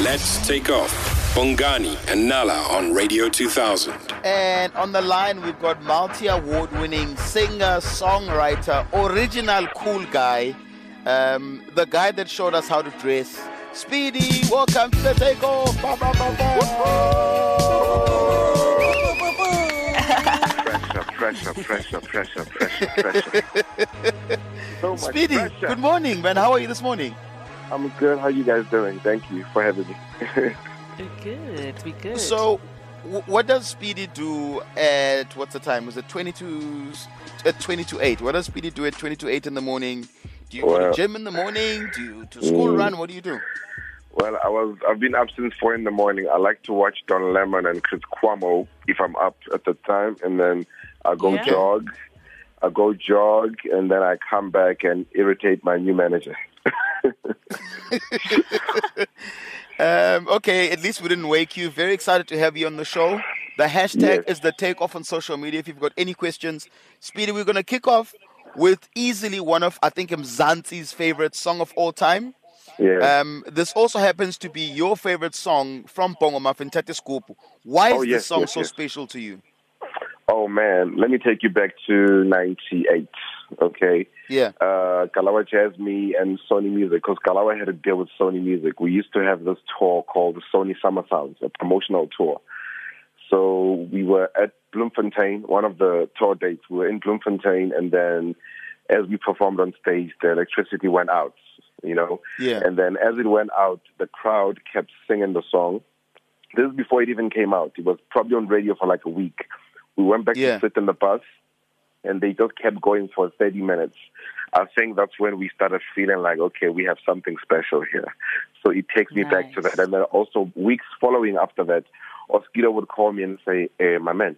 Let's take off. Bongani and Nala on Radio 2000. And on the line, we've got multi award winning singer, songwriter, original cool guy, um, the guy that showed us how to dress. Speedy, welcome to the takeoff. Ba, ba, ba, ba. pressure, pressure, pressure, pressure, pressure, pressure. so Speedy, pressure. good morning, man. How are you this morning? I'm good. How you guys doing? Thank you for having me. We're good. We good. So, w- what does Speedy do at what's the time? Was it 22 at 20 to 8? What does Speedy do at 20 to 8 in the morning? Do you go to gym in the morning? Do you to school Mm. run? What do you do? well, I was I've been up since four in the morning. I like to watch Don Lemon and Chris Cuomo if I'm up at the time, and then I go Yeah. jog. I go jog, and then I come back and irritate my new manager. Um, okay, at least we didn't wake you. Very excited to have you on the show. The hashtag Yes. is the takeoff on social media. If you've got any questions, Speedy, we're going to kick off with easily one of, I think, Mzansi's favorite song of all time. yeah. Um, this also happens to be your favorite song from Bongo Maffin, Scoop. Why is Oh, this song yes, so yes. special to you? oh man, let me take you back to '98. Okay. Yeah. uh, Kalawa Jazmee and Sony Music because Kalawa had a deal with Sony Music. We used to have this tour called the Sony Summer Sounds, a promotional tour. So we were at Bloemfontein, one of the tour dates. We were in Bloemfontein, and then as we performed on stage, the electricity went out, you know. Yeah. And then as it went out, the crowd kept singing the song. This is before it even came out. It was probably on radio for like a week. We went back Yeah. to sit in the bus, and they just kept going for 30 minutes. I think that's when we started feeling like, okay, we have something special here. So it takes me back to that. And then also weeks following after that, Oskido would call me and say, hey, my man,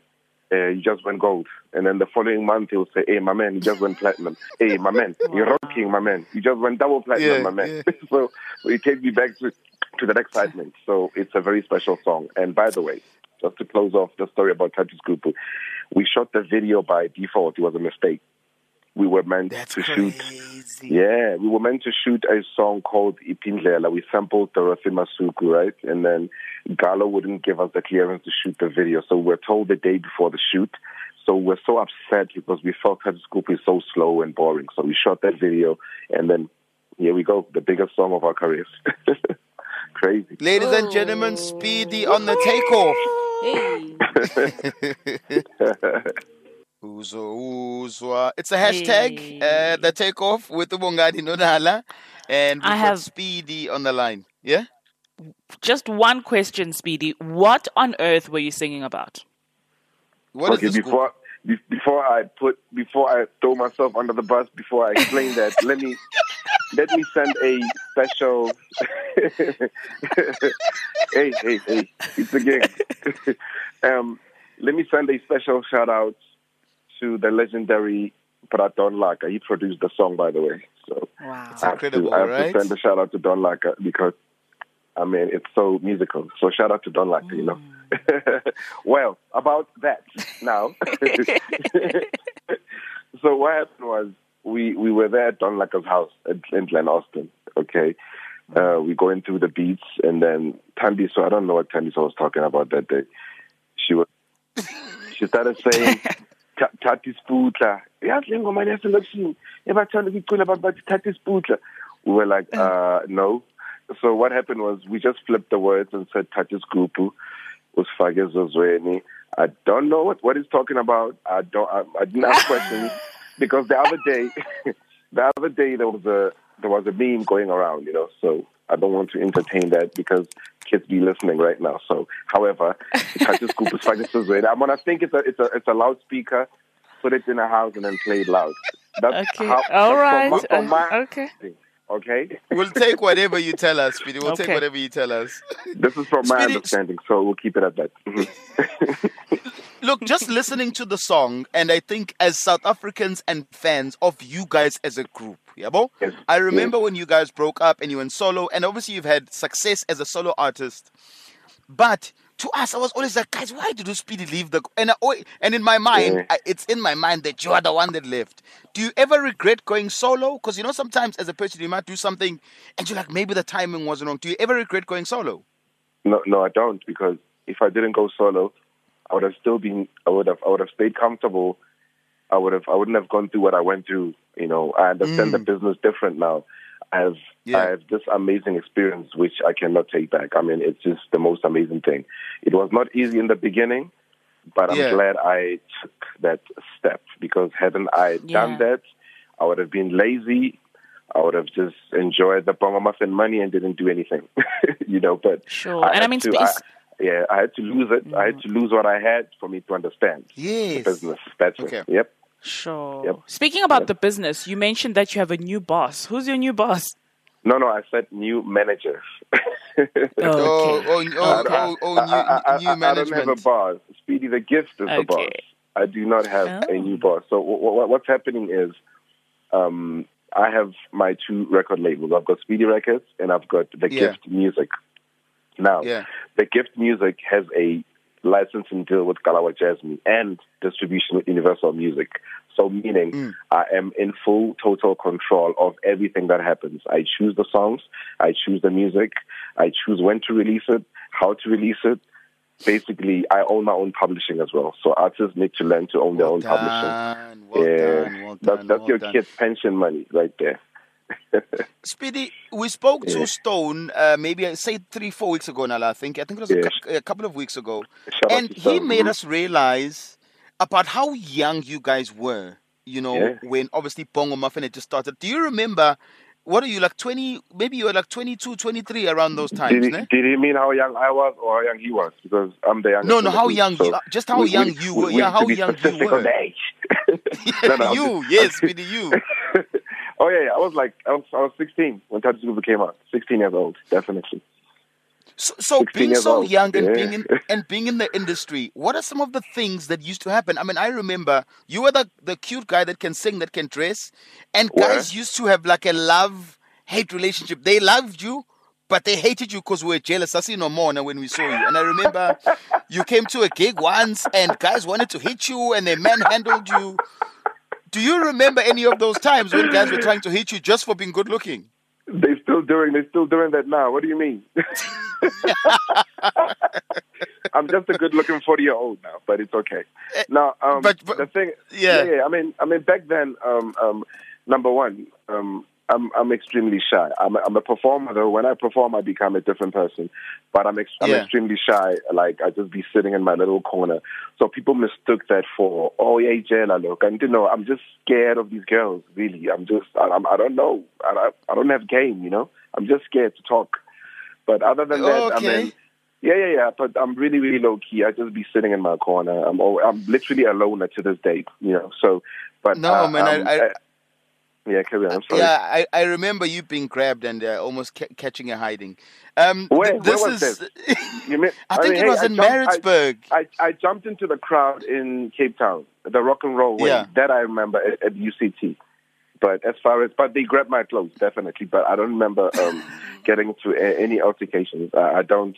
uh, you just went gold. And then the following month, he would say, hey, my man, you just went platinum. Hey, my man, you're rocking, my man. You just went double platinum, Yeah, my man. yeah. so, so it takes me back to, to that excitement. So it's a very special song. And by the way, just to close off the story about Tatis Kupu, we shot the video by default. It was a mistake. We were meant That's to shoot yeah, we were meant to shoot a song called Ipindlela. We sampled Dorothy Masuka, right? And then Gallo wouldn't give us the clearance to shoot the video. So we're told the day before the shoot. So we're so upset because we felt that Scoop is so slow and boring. So we shot that video and then here we go, the biggest song of our careers. Crazy. Ladies and gentlemen, Speedy on the takeoff. Hey. Uzo, uzwa. It's a hashtag, Hey. uh, the takeoff with Ubongadi Nonala. And we've I got have- Speedy on the line. Yeah? Just one question, Speedy. What on earth were you singing about? What is okay, this? before be- before I put before I throw myself under the bus, before I explain that, let me let me send a special. hey, hey, hey! It's a gig. um, let me send a special shout out to the legendary Bra Don Laka. He produced the song, by the way. So Wow. I have, incredible, to, I have right? to send a shout out to Don Laka because I mean it's so musical. So shout out to Don Laka, you know. well, about that now. so what happened was we we were there at Don Laka's house at, in Glen Austin. Okay, uh, we going through the beats, and then Tandy. So I don't know what Tandy was talking about that day. She was she started saying. "Ta- Tati Sputla. Yazi le ngoma yaselokishini ebathanda ukucula abantu bathi Tati Sputla. We were like, uh, no. So what happened was we just flipped the words and said Tati Skupu was Zozweni. I don't know what, what he's talking about. I don't. I, I didn't ask questions because the other day, the other day there was a there was a meme going around, you know. So I don't want to entertain that because kids be listening right now. So, however, Tati Skupu is Zozweni. I'm gonna think it's a it's a it's a loudspeaker. Put it in a house and then play it loud. That's Okay. how, All that's right. from my- from my Uh, okay. thing, okay. We'll take whatever you tell us, Speedy. We'll take whatever you tell us. This is from my Speedy- understanding, so we'll keep it at that. Look, just listening to the song, and I think as South Africans and fans of you guys as a group, yeah, bo? Yes, I remember when you guys broke up and you went solo, and obviously you've had success as a solo artist. But to us, I was always like, guys, why did you Speedy leave the? And I, and in my mind, Yeah. I, it's in my mind that you are the one that left. Do you ever regret going solo? Because you know sometimes as a person you might do something, and you're like, maybe the timing wasn't wrong. Do you ever regret going solo? No, no, I don't because if I didn't go solo, I would have still been. I would have. I would have stayed comfortable. I would have. I wouldn't have gone through what I went through. You know, I understand the mm. business different now. I have. Yeah. I have this amazing experience which I cannot take back. I mean, it's just the most amazing thing. It was not easy in the beginning, but I'm Yeah. glad I took that step because hadn't I done that, I would have been lazy. I would have just enjoyed the bongo maffin money and didn't do anything, you know. But Sure. And I mean, to, I, yeah, I had to lose it. I had to lose what I had for me to understand Yes. the business. That's Okay. it. Yep. Sure. Yep. Speaking about the business, you mentioned that you have a new boss. Who's your new boss? No, no, I said new manager. Oh, Okay. oh, oh, oh, oh, new, I, I, new I, I don't have a boss. Speedy the gift is the Okay. boss. I do not have Oh. a new boss. So w- w- what's happening is, um, I have my two record labels. I've got Speedy Records and I've got the Yeah. Gift Music. Now, Yeah. the Gift Music has a licensing deal with Kalawa Jazmee and distribution with Universal Music. So, meaning Mm. I am in full, total control of everything that happens. I choose the songs, I choose the music, I choose when to release it, how to release it. Basically, I own my own publishing as well. So, artists need to learn to own their Well own publishing. done, well yeah, done, well that's done, that's well your done. kid's pension money right there. Speedy, we spoke to Stone uh, maybe uh, say three, four weeks ago now. I think I think it was a, Yeah. cou- a couple of weeks ago, Shout and he Stone. made us realize about how young you guys were. You know, Yeah. when obviously Bongo Maffin had just started. Do you remember? What are you like? Twenty? Maybe you were like 22, 23 around those times. Did he, did he mean how young I was or how young he was? Because I'm the youngest. No, no, how group, young so you- just how we- young we- you were. we Yeah, how young you were. on the age. No, no, you, just- yes, Speedy, you. Oh yeah, yeah, I was like I was I was 16 when Super came out. 16 years old, definitely. So, so being so old. young and Yeah. being in and being in the industry, what are some of the things that used to happen? I mean, I remember you were the the cute guy that can sing, that can dress, and Yeah. guys used to have like a love hate relationship. They loved you, but they hated you because we were jealous. I see no more now when we saw you. And I remember you came to a gig once, and guys wanted to hit you, and they manhandled you. Do you remember any of those times when guys were trying to hit you just for being good looking? They still doing they still doing that now. What do you mean? I'm just a good looking 40 year old now, but it's okay. Now, um, but- but- the thing, yeah. yeah, I mean, I mean, back then, um, um, number one, um, I'm I'm extremely shy. I'm a, I'm a performer though. When I perform, I become a different person. But I'm ex- I'm extremely shy. Like I just be sitting in my little corner. So people mistook that for oh yeah, Jela look. And you know, I'm just scared of these girls. Really, I'm just I, I'm, I don't know. I, I I don't have game. You know, I'm just scared to talk. But other than that, I mean. Yeah, yeah, yeah. But I'm really, really low key. I just be sitting in my corner. I'm, al- I'm literally alone to this day. You know. So, but No, uh, man, I- um, I- uh, yeah, carry on. I'm sorry. Yeah, I, I remember you being grabbed and uh, almost ca- catching a hiding. Um, Where- th- this where was is. You mean, I think mean, it hey, was I in jumped- I- Maritzburg. I, I jumped into the crowd in Cape Town, the rock and roll way. Yeah. That I remember at, at UCT. But as far as, but they grabbed my clothes definitely. But I don't remember um, getting to a, any altercations. I, I don't.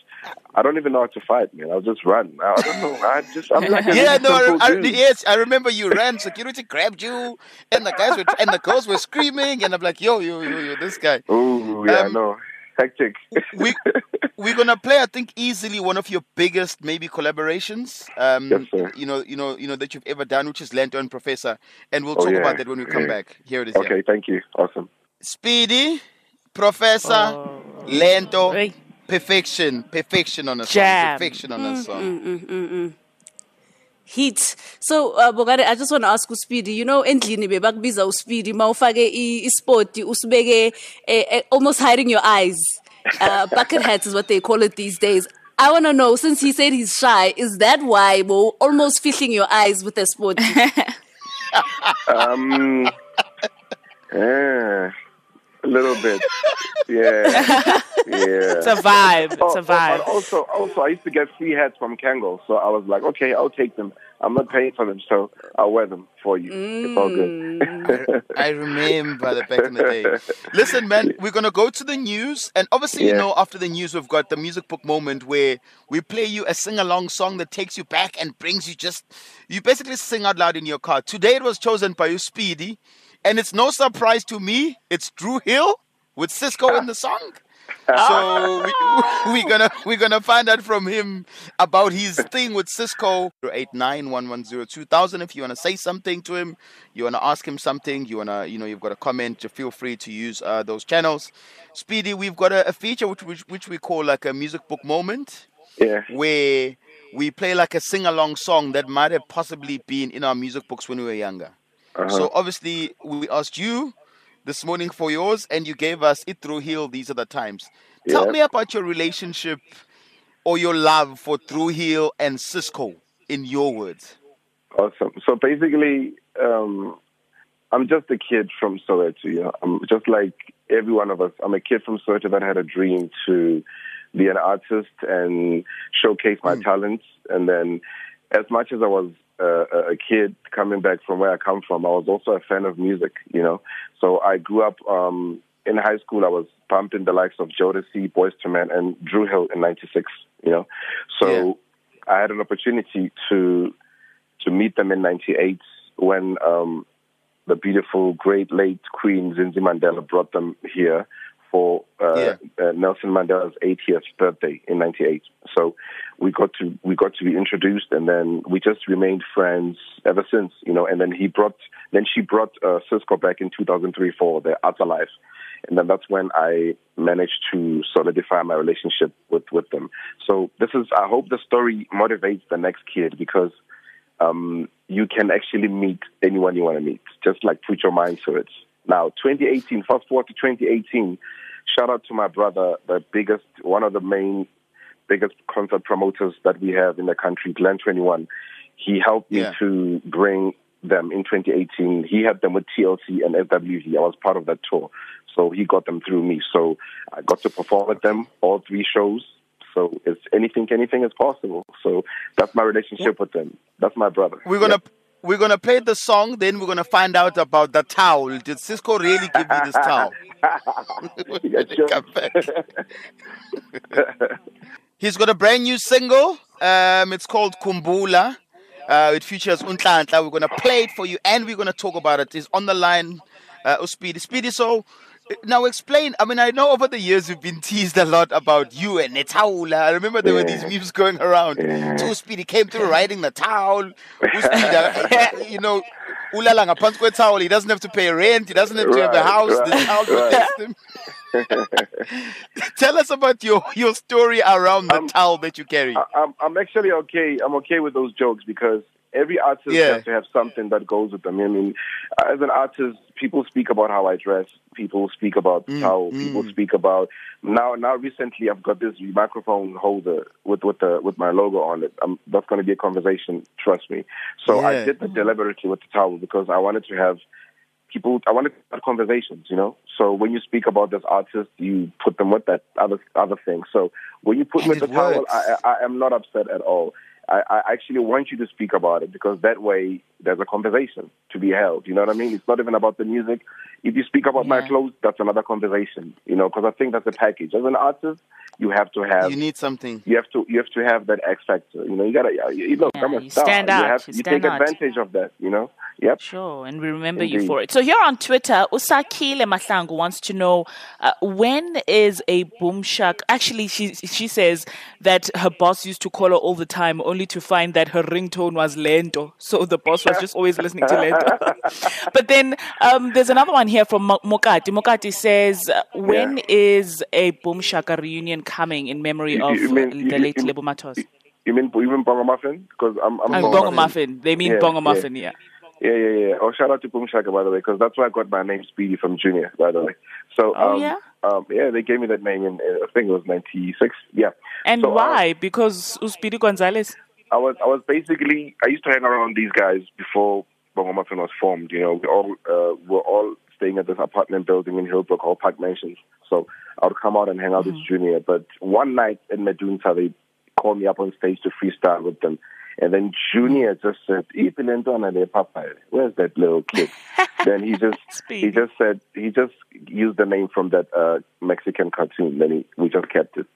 I don't even know how to fight, man. I'll just run. I, I don't know. I just. I'm like a yeah, no, I, I, yes, I remember you ran. Security grabbed you, and the guys were and the girls were screaming, and I'm like, yo, yo, yo, yo, this guy. Oh yeah, Um, no, hectic. We we're gonna play, I think, easily one of your biggest maybe collaborations. Um, Yes, sir. You know, you know, you know that you've ever done, which is Lento and Professor, and we'll Oh, talk yeah. about that when we come Yeah. back. Here it is. okay, here. thank you. Awesome. Speedy, Professor, Oh. Lento, Hey. perfection, perfection on a song, perfection on a mm, song. Mm, mm, hit. So uh, bokare i just want to ask uspeedy you know endlini bebakubiza uspeedy ma ufake i- isport usibeke eh, eh, almost hiding your eyes. Uh, bucket hats is what they call it these days. I want to know, since he said he's shy, is that why we're almost fishing your eyes with a sport? Um, yeah, a little bit. Yeah, yeah. It's a vibe. It's Oh, a oh, oh vibe. But also, also, I used to get free hats from Kangol, so I was like, okay, I'll take them. I'm not paying for them, so I'll wear them for you. It's all good. Mm. I remember the back in the day. Listen, man, we're gonna go to the news, and obviously, you know, after the news, we've got the music book moment where we play you a sing-along song that takes you back and brings you just, you basically sing out loud in your car. Today, it was chosen by you, Speedy, and it's no surprise to me. It's Dru Hill with Sisqó in the song. So we, we're gonna we're gonna find out from him about his thing with Sisqó. Eight nine one one zero two thousand. If you wanna say something to him, you wanna ask him something, you wanna you know you've got a comment, feel free to use uh, those channels. Speedy, we've got a, a feature which, which which we call like a music book moment, Yeah. where we play like a sing along song that might have possibly been in our music books when we were younger. Uh-huh. So obviously we asked you this morning for yours, and you gave us it Dru Hill. These are the times. Tell Yeah. me about your relationship or your love for Dru Hill and Sisqó in your words. Awesome. So basically, um, I'm just a kid from Soweto. Know? I'm just like every one of us. I'm a kid from Soweto that had a dream to be an artist and showcase my talents. And then, as much as I was uh, a kid coming back from where I come from, I was also a fan of music. You know, so I grew up um, in high school. I was pumping the likes of Jodeci, Boyz II Men, and Dru Hill in '96. You know, so I had an opportunity to to meet them in '98 when um, the beautiful, great late Queen Zinzi Mandela brought them here for uh, Yeah. uh, Nelson Mandela's 80th birthday in '98. So we got to we got to be introduced, and then we just remained friends ever since. You know, and then he brought then she brought uh, Sisqó back in 2003 for the Arts Alive. And then that's when I managed to solidify my relationship with, with them. So this is, I hope the story motivates the next kid because um, you can actually meet anyone you want to meet. Just like put your mind to it. Now, 2018, fast forward to 2018. Shout out to my brother, the biggest, one of the main, biggest concert promoters that we have in the country, Glen 21. He helped me Yeah. to bring them in 2018. He had them with TLC and SWV. I was part of that tour. So he got them through me. So I got to perform with them, all three shows. So it's anything, anything is possible. So that's my relationship with them. That's my brother. We're gonna Yep. We're gonna play the song, then we're gonna find out about the towel. Did Sisqó really give you this towel? Come back. He's got a brand new single. Um, it's called Khumbula. Uh, it features uNhlanhla. We're going to play it for you and we're going to talk about it. It's on the line, uh, Speedy. Speedy, so now explain. I mean, I know over the years you've been teased a lot about you and Netaula. I remember there were these memes going around. So Speedy came through riding the towel. You know, ulala ngaphansi kwetowel. He doesn't have to pay rent. He doesn't have to have a house. right, the towel right. protects him. Tell us about your, your story around the Um, towel that you carry. I, I'm, I'm actually okay. I'm okay with those jokes because every artist Yeah. has to have something that goes with them. I mean, as an artist, people speak about how I dress. People speak about Mm, how people speak about now. Now, recently, I've got this microphone holder with with the with my logo on it. Um, that's going to be a conversation. Trust me. So I did that deliberately with the towel because I wanted to have people I wanted to have conversations, you know. So when you speak about this artist, you put them with that other other thing. So when you put And with the it towel. I, I I am not upset at all. I, I actually want you to speak about it because that way there's a conversation to be held. You know what I mean? It's not even about the music. If you speak about my clothes, that's another conversation. You know, because I think that's a package. As an artist, you have to have You need something. you have to you have to have that X factor. You know, you gotta you, you know, Yeah, I'm a you star. stand you have You you stand take out. advantage of that. You know. Yep. Sure, and we remember you for it. So here on Twitter, Usakile Mahlangu wants to know uh, when is a boom shack? Actually, she she says that her boss used to call her all the time, only to find that her ringtone was lento. So the boss was just always listening to lento. but then um, there's another one here from Mo- Mokati. Mokati says, uh, when is a boom shaka reunion coming in memory You- of you mean- the you- late Lebo Mathosa? You mean mean Bongo Maffin? Because I'm I'm Bongo Bongo Maffin. They mean Yeah, Bongo. Muffin, yeah. Yeah, yeah, yeah. Yeah. Oh, shout out to Boom Shaka, by the way, because that's where I got my name Speedy from Junior, by the way. So, Oh, um, yeah? um, yeah, they gave me that name in, I think it was '96. Yeah. And So, why? because Uspidi Gonzalez. I was, I was basically, I used to hang around these guys before Bongo Maffin was formed. You know, we all uh, were all staying at this apartment building in Hillbrow, Hall Park Mansions. So I would come out and hang out with Junior. But one night in Medunta, they called me up on stage to freestyle with them. And then Junior just said, "Ipilentwana le papa, where's that little kid?" then he just he just said he just used the name from that uh, Mexican cartoon. Then he, we just kept it.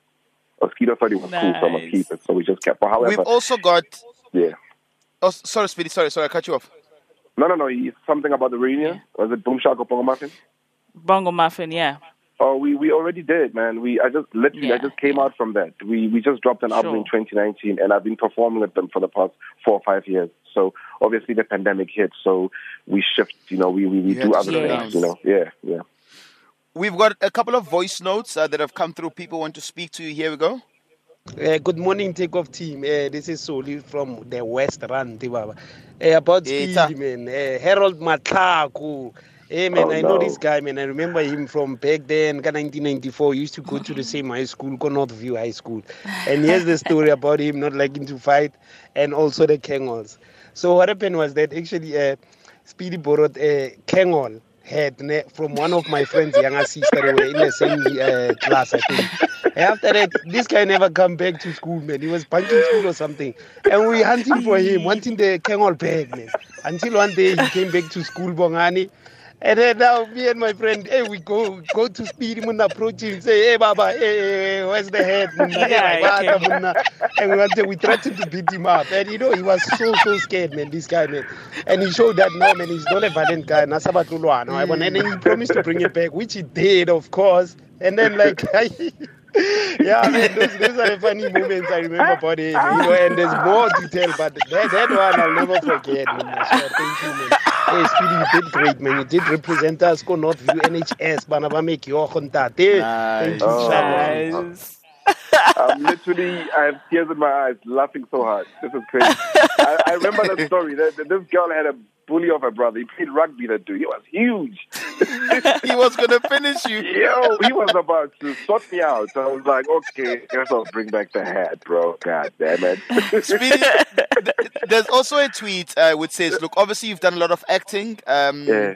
Oskido thought it was cool, so I must Nice. keep it. So we just kept. But however, We've also got. yeah. Oh, sorry, Speedy. Sorry, sorry, I cut you off. No, no, no. He, something about the reunion. Was it Boom Shaka Bongo Maffin? Bongo Maffin, yeah. Oh, we, we already did, man. We I just literally I just came out from that. We we just dropped an album in 2019, and I've been performing with them for the past four or five years. So obviously the pandemic hit, so we shift. You know, we we, we You do other things. down. You know, yeah, yeah. We've got a couple of voice notes uh, that have come through. People want to speak to you. Here we go. Uh, good morning, takeoff team. Uh, this is Soli from the West Rand, Baba. Uh, about Eta. speed, man. Uh, Harold Matlhaku. Hey, man, Oh, I know no. this guy, man. I remember him from back then, ka 1994. He used to go to the same high school, go Northview High School. And here's the story about him not liking to fight and also the Kangols. So what happened was that actually uh, Speedy borrowed a Kangol head ne- from one of my friend's younger sister. They were in the same uh, class, I think. After that, this guy never come back to school, man. He was punching school or something. And we hunting for him, wanting the Kangol bag, man. Until one day he came back to school, Bongani. And then now me and my friend, hey, we go go to speed him and approach him, say, hey Baba, hey, hey, where's the head? Yeah, okay. And we wanted, we threatened to beat him up. And you know, he was so so scared, man, this guy, man. And he showed that no man, he's not a violent guy. Nasabatulwana. I want and then he promised to bring it back, which he did, of course. And then like yeah, man, those, those are the funny moments I remember ah, about him. Ah. You know, and there's more to tell, but that, that one I'll never forget. Man. So thank you, man. Hey, Speedy, you did great, man. You did represent us. Go Northview NHS, bana ba make your contact. Hey, Thank you, Oh. Shabo. Nice. I'm literally, I have tears in my eyes, laughing so hard. This is crazy. I, I remember that story. That, that this girl had a bully of a brother. He played rugby. That dude, he was huge. he was going to finish you. Yo, he was about to sort me out. So I was like, okay, guess I'll bring back the hat, bro. God damn it. Speedy, th- there's also a tweet uh, which says, "Look, obviously you've done a lot of acting. Um, Yeah.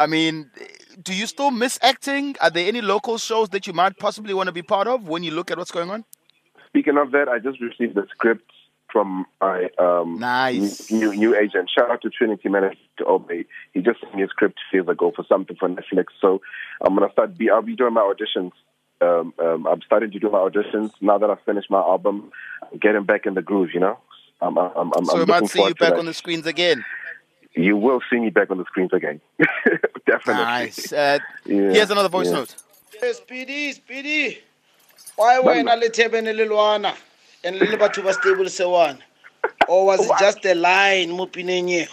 I mean, do you still miss acting? Are there any local shows that you might possibly want to be part of when you look at what's going on? Speaking of that, I just received the script from my um, Nice. new, new agent. Shout out to Trinity Manager to Obey. He just sent me a script two years ago for something for Netflix. So I'm gonna start. Be I'll be doing my auditions. Um, um, I'm starting to do my auditions now that I've finished my album. I'm getting back in the groove. You know. I'm, I'm, I'm, I'm so we looking might see you back that. on the screens again. You will see me back on the screens again. Definitely. Nice. Uh, Yeah, Here's another voice yeah. note. speedy speedy why wena le thebene le lwana and le le batho ba stable se one or was it just a line mo pineng eo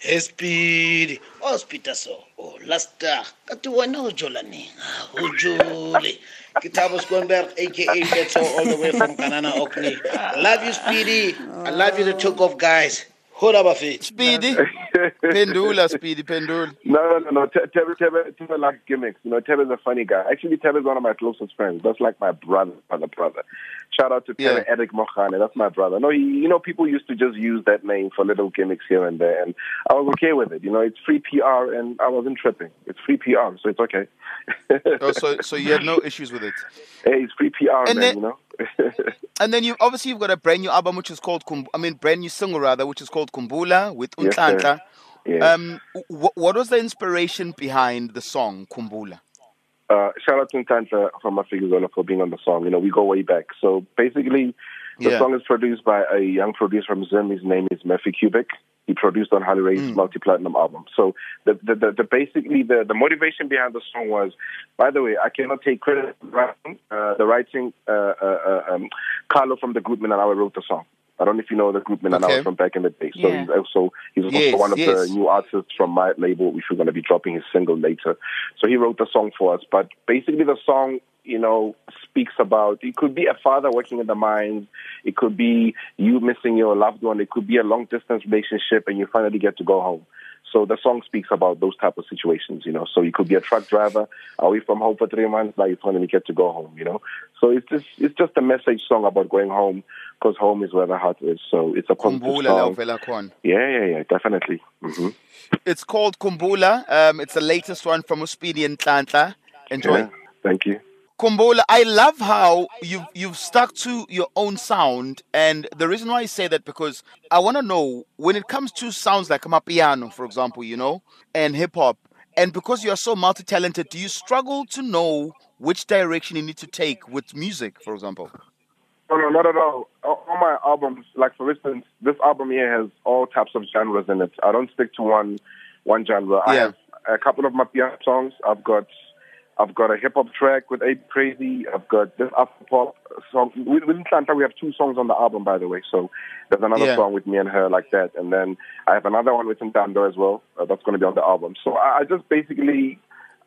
hey speedy oh speeder so oh last star ka te wena o jola neng Ah, o jole ke thabo skonberg aka Beto, all the way from kanana orkney love you speedy i love you the took off guys hola bafethu Speedy. Pendula, Speedy, Pendula. No, no, no, no. Te- Tebe, Tebe, Tebe likes gimmicks. You know, Tebe's a funny guy. Actually, Tebe's one of my closest friends. That's like my brother, brother, brother. Shout out to Tebe Yeah. Eric Mokhane. That's my brother. No, he, you know, people used to just use that name for little gimmicks here and there, and I was okay with it. You know, it's free PR, and I wasn't tripping. It's free PR, so it's okay. Oh, so, so you had no issues with it. hey, it's free PR, And man. then- you know. And then you obviously you've got a brand new album which is called Kum- I mean brand new single rather which is called Khumbula with Yes, sir. Yeah. um wh- what was the inspiration behind the song Khumbula? Uh, shout out to Nhlanhla from Mafikizolo for being on the song. You know, we go way back. So basically, the Yeah. song is produced by a young producer from Zim. His name is Murphy Cubic. He produced on Harley Ray's multi-platinum album. So the, the, the, the basically the, the motivation behind the song was, by the way, I cannot take credit for the writing. Uh, the writing, uh, uh, uh, um, Carlo from the group I wrote the song. I don't know if you know the group Minanawa Okay. from back in the day. So Yeah. he's also he's also Yes, one of yes. the new artists from my label, which we're going to be dropping his single later. So he wrote the song for us. But basically, the song, you know, speaks about it could be a father working in the mines, it could be you missing your loved one, it could be a long distance relationship, and you finally get to go home. So the song speaks about those type of situations, you know. So you could be a truck driver, away from home for three months, now you finally get to go home, you know. So it's just it's just a message song about going home, because home is where the heart is. So it's a Khumbula la song. Yeah, yeah, yeah, definitely. hmm It's called Khumbula. Um it's the latest one from Uspidi and Nhlanhla. Enjoy. Yeah, thank you. Khumbula, I love how you've you've stuck to your own sound, and the reason why I say that because I want to know when it comes to sounds like Amapiano, for example, you know, and hip hop, and because you are so multi-talented, do you struggle to know which direction you need to take with music, for example? No, no, not at all. All all my albums, like for instance, this album here has all types of genres in it. I don't stick to one one genre. I have a couple of my piano songs. I've got I've got a hip hop track with Ape Crazy. I've got this Afro pop song. With, with Atlanta, we have two songs on the album, by the way. So there's another Yeah. song with me and her like that. And then I have another one with Ntando as well. Uh, that's going to be on the album. So I, I just basically,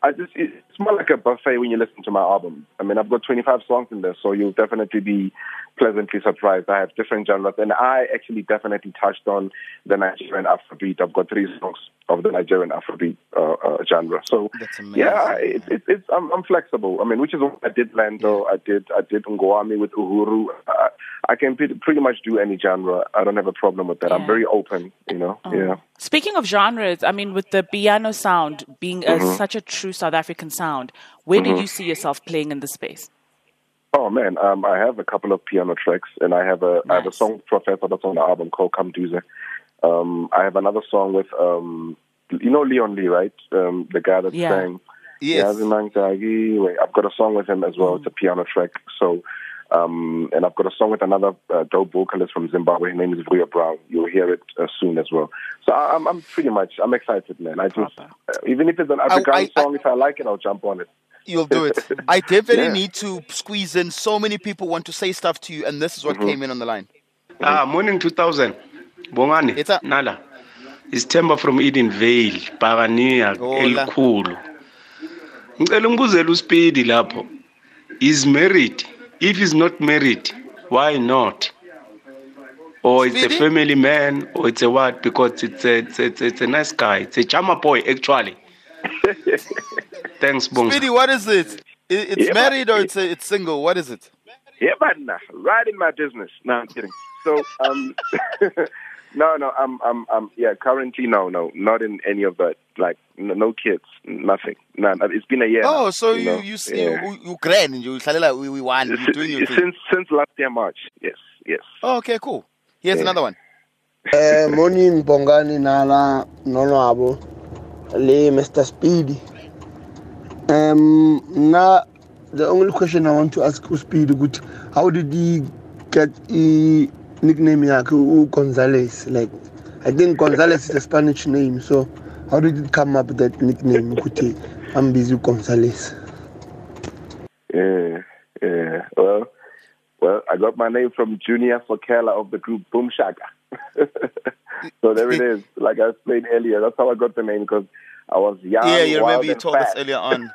I just, it's more like a buffet when you listen to my album. I mean, I've got 25 songs in there, so you'll definitely be pleasantly surprised. I have different genres, and I actually definitely touched on the Nigerian Afrobeat. I've got three songs of the Nigerian Afrobeat uh, uh, genre. So That's amazing. yeah, it's it's it's I'm, I'm flexible. I mean, which is what I did Lento, I did I did Ngwami with Uhuru. I, I can pretty, pretty much do any genre. I don't have a problem with that. Yeah. I'm very open. You know, yeah. Speaking of genres, I mean, with the piano sound being a, such a true South African sound, where do you see yourself playing in the space? Oh man, um, I have a couple of piano tracks, and I have a I have a song Professor that's on the album called Come Duze. Um, I have another song with um, you know Leon Lee, right? Um, the guy that Yeah. sang Yes. Yazi Mangtagi. Wait, I've got a song with him as well. It's a piano track. So, um, and I've got a song with another uh, dope vocalist from Zimbabwe. His name is Vuya Brown. You'll hear it uh, soon as well. So I, I'm, I'm pretty much, I'm excited, man. I just, uh, even if it's an African I- I- song, if I like it, I'll jump on it. You'll do it. I definitely Yeah. need to squeeze in. So many people want to say stuff to you, and this is what came in on the line. Ah, morning 2000. Bongani. It's a- Nala. It's Temba from Edenvale, Pagania, Hola. Elikhulu. Ngicela ngibuzele uSpeedy lapho. Is married. If he's not married, why not? Or it's Speedy? a family man, or it's a what? Because it's a, it's a, it's a, it's a nice guy. It's a charmer boy, actually. Thanks, Bonga. Speedy, what is it? It's Yeah, married or it's it's single? What is it? Yeah, man, nah, right in my business. No, I'm kidding. So, um, no, no, I'm, I'm, I'm, yeah, currently, no, no, not in any of that. Like, no, no kids, nothing. None. It's been a year. Oh, now, so you know? you see Yeah. you you grand and you Hlalela, we we won. You're doing since since last year March. Yes, yes. Oh, okay, cool. Here's Yeah. another one. Uh, morning Bongani Nala Nonwabo Le Mr. Speedy. Um na the only question I want to ask you Speedy good how did he get a nickname yakhe u Gonzalez like I think Gonzalez is a Spanish name so how did it come up with that nickname ukuthi I'm busy Gonzalez Yeah, yeah. Well, well, I got my name from Junior Sokhela of the group Boom Shaka. so there it is. Like I explained earlier, that's how I got the name because I was young. yeah, you remember you and told us earlier on.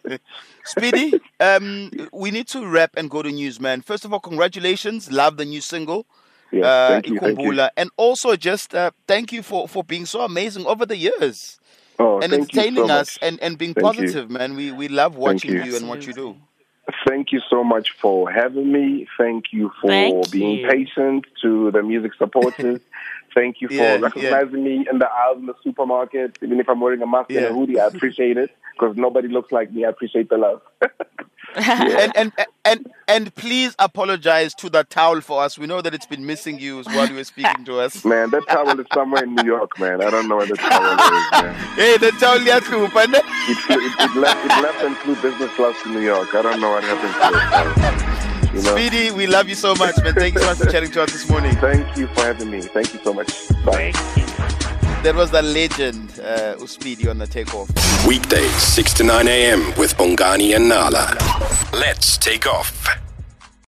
Speedy, um, we need to wrap and go to news, man. First of all, congratulations. Love the new single. Yeah, uh, thank you, thank you. Ikumbula. And also just uh, thank you for, for being so amazing over the years Oh, and entertaining so us and, and being Thank you. positive, man. We we love watching you. you. and what you do. Thank you so much for having me. Thank you for Thank being you. patient to the music supporters. Thank you for Yeah, recognizing me in the aisle in the supermarket. Even if I'm wearing a mask and a hoodie, I appreciate it because nobody looks like me. I appreciate the love. And, and and and please apologize to the towel for us. We know that it's been missing you while you were speaking to us. Man, that towel is somewhere in New York, man. I don't know where the towel is, man. Hey, the towel yakupa, ne? It, it, it, left, it left and flew business class to New York. I don't know what happened to it. You know? Speedy, we love you so much, man. Thank you so much for chatting to us this morning. Thank you for having me. Thank you so much. Bye. That was the legend, uh, Uspidi on the takeoff. Weekdays, 6 to 9 a.m. with Bongani and Nala. Let's take off.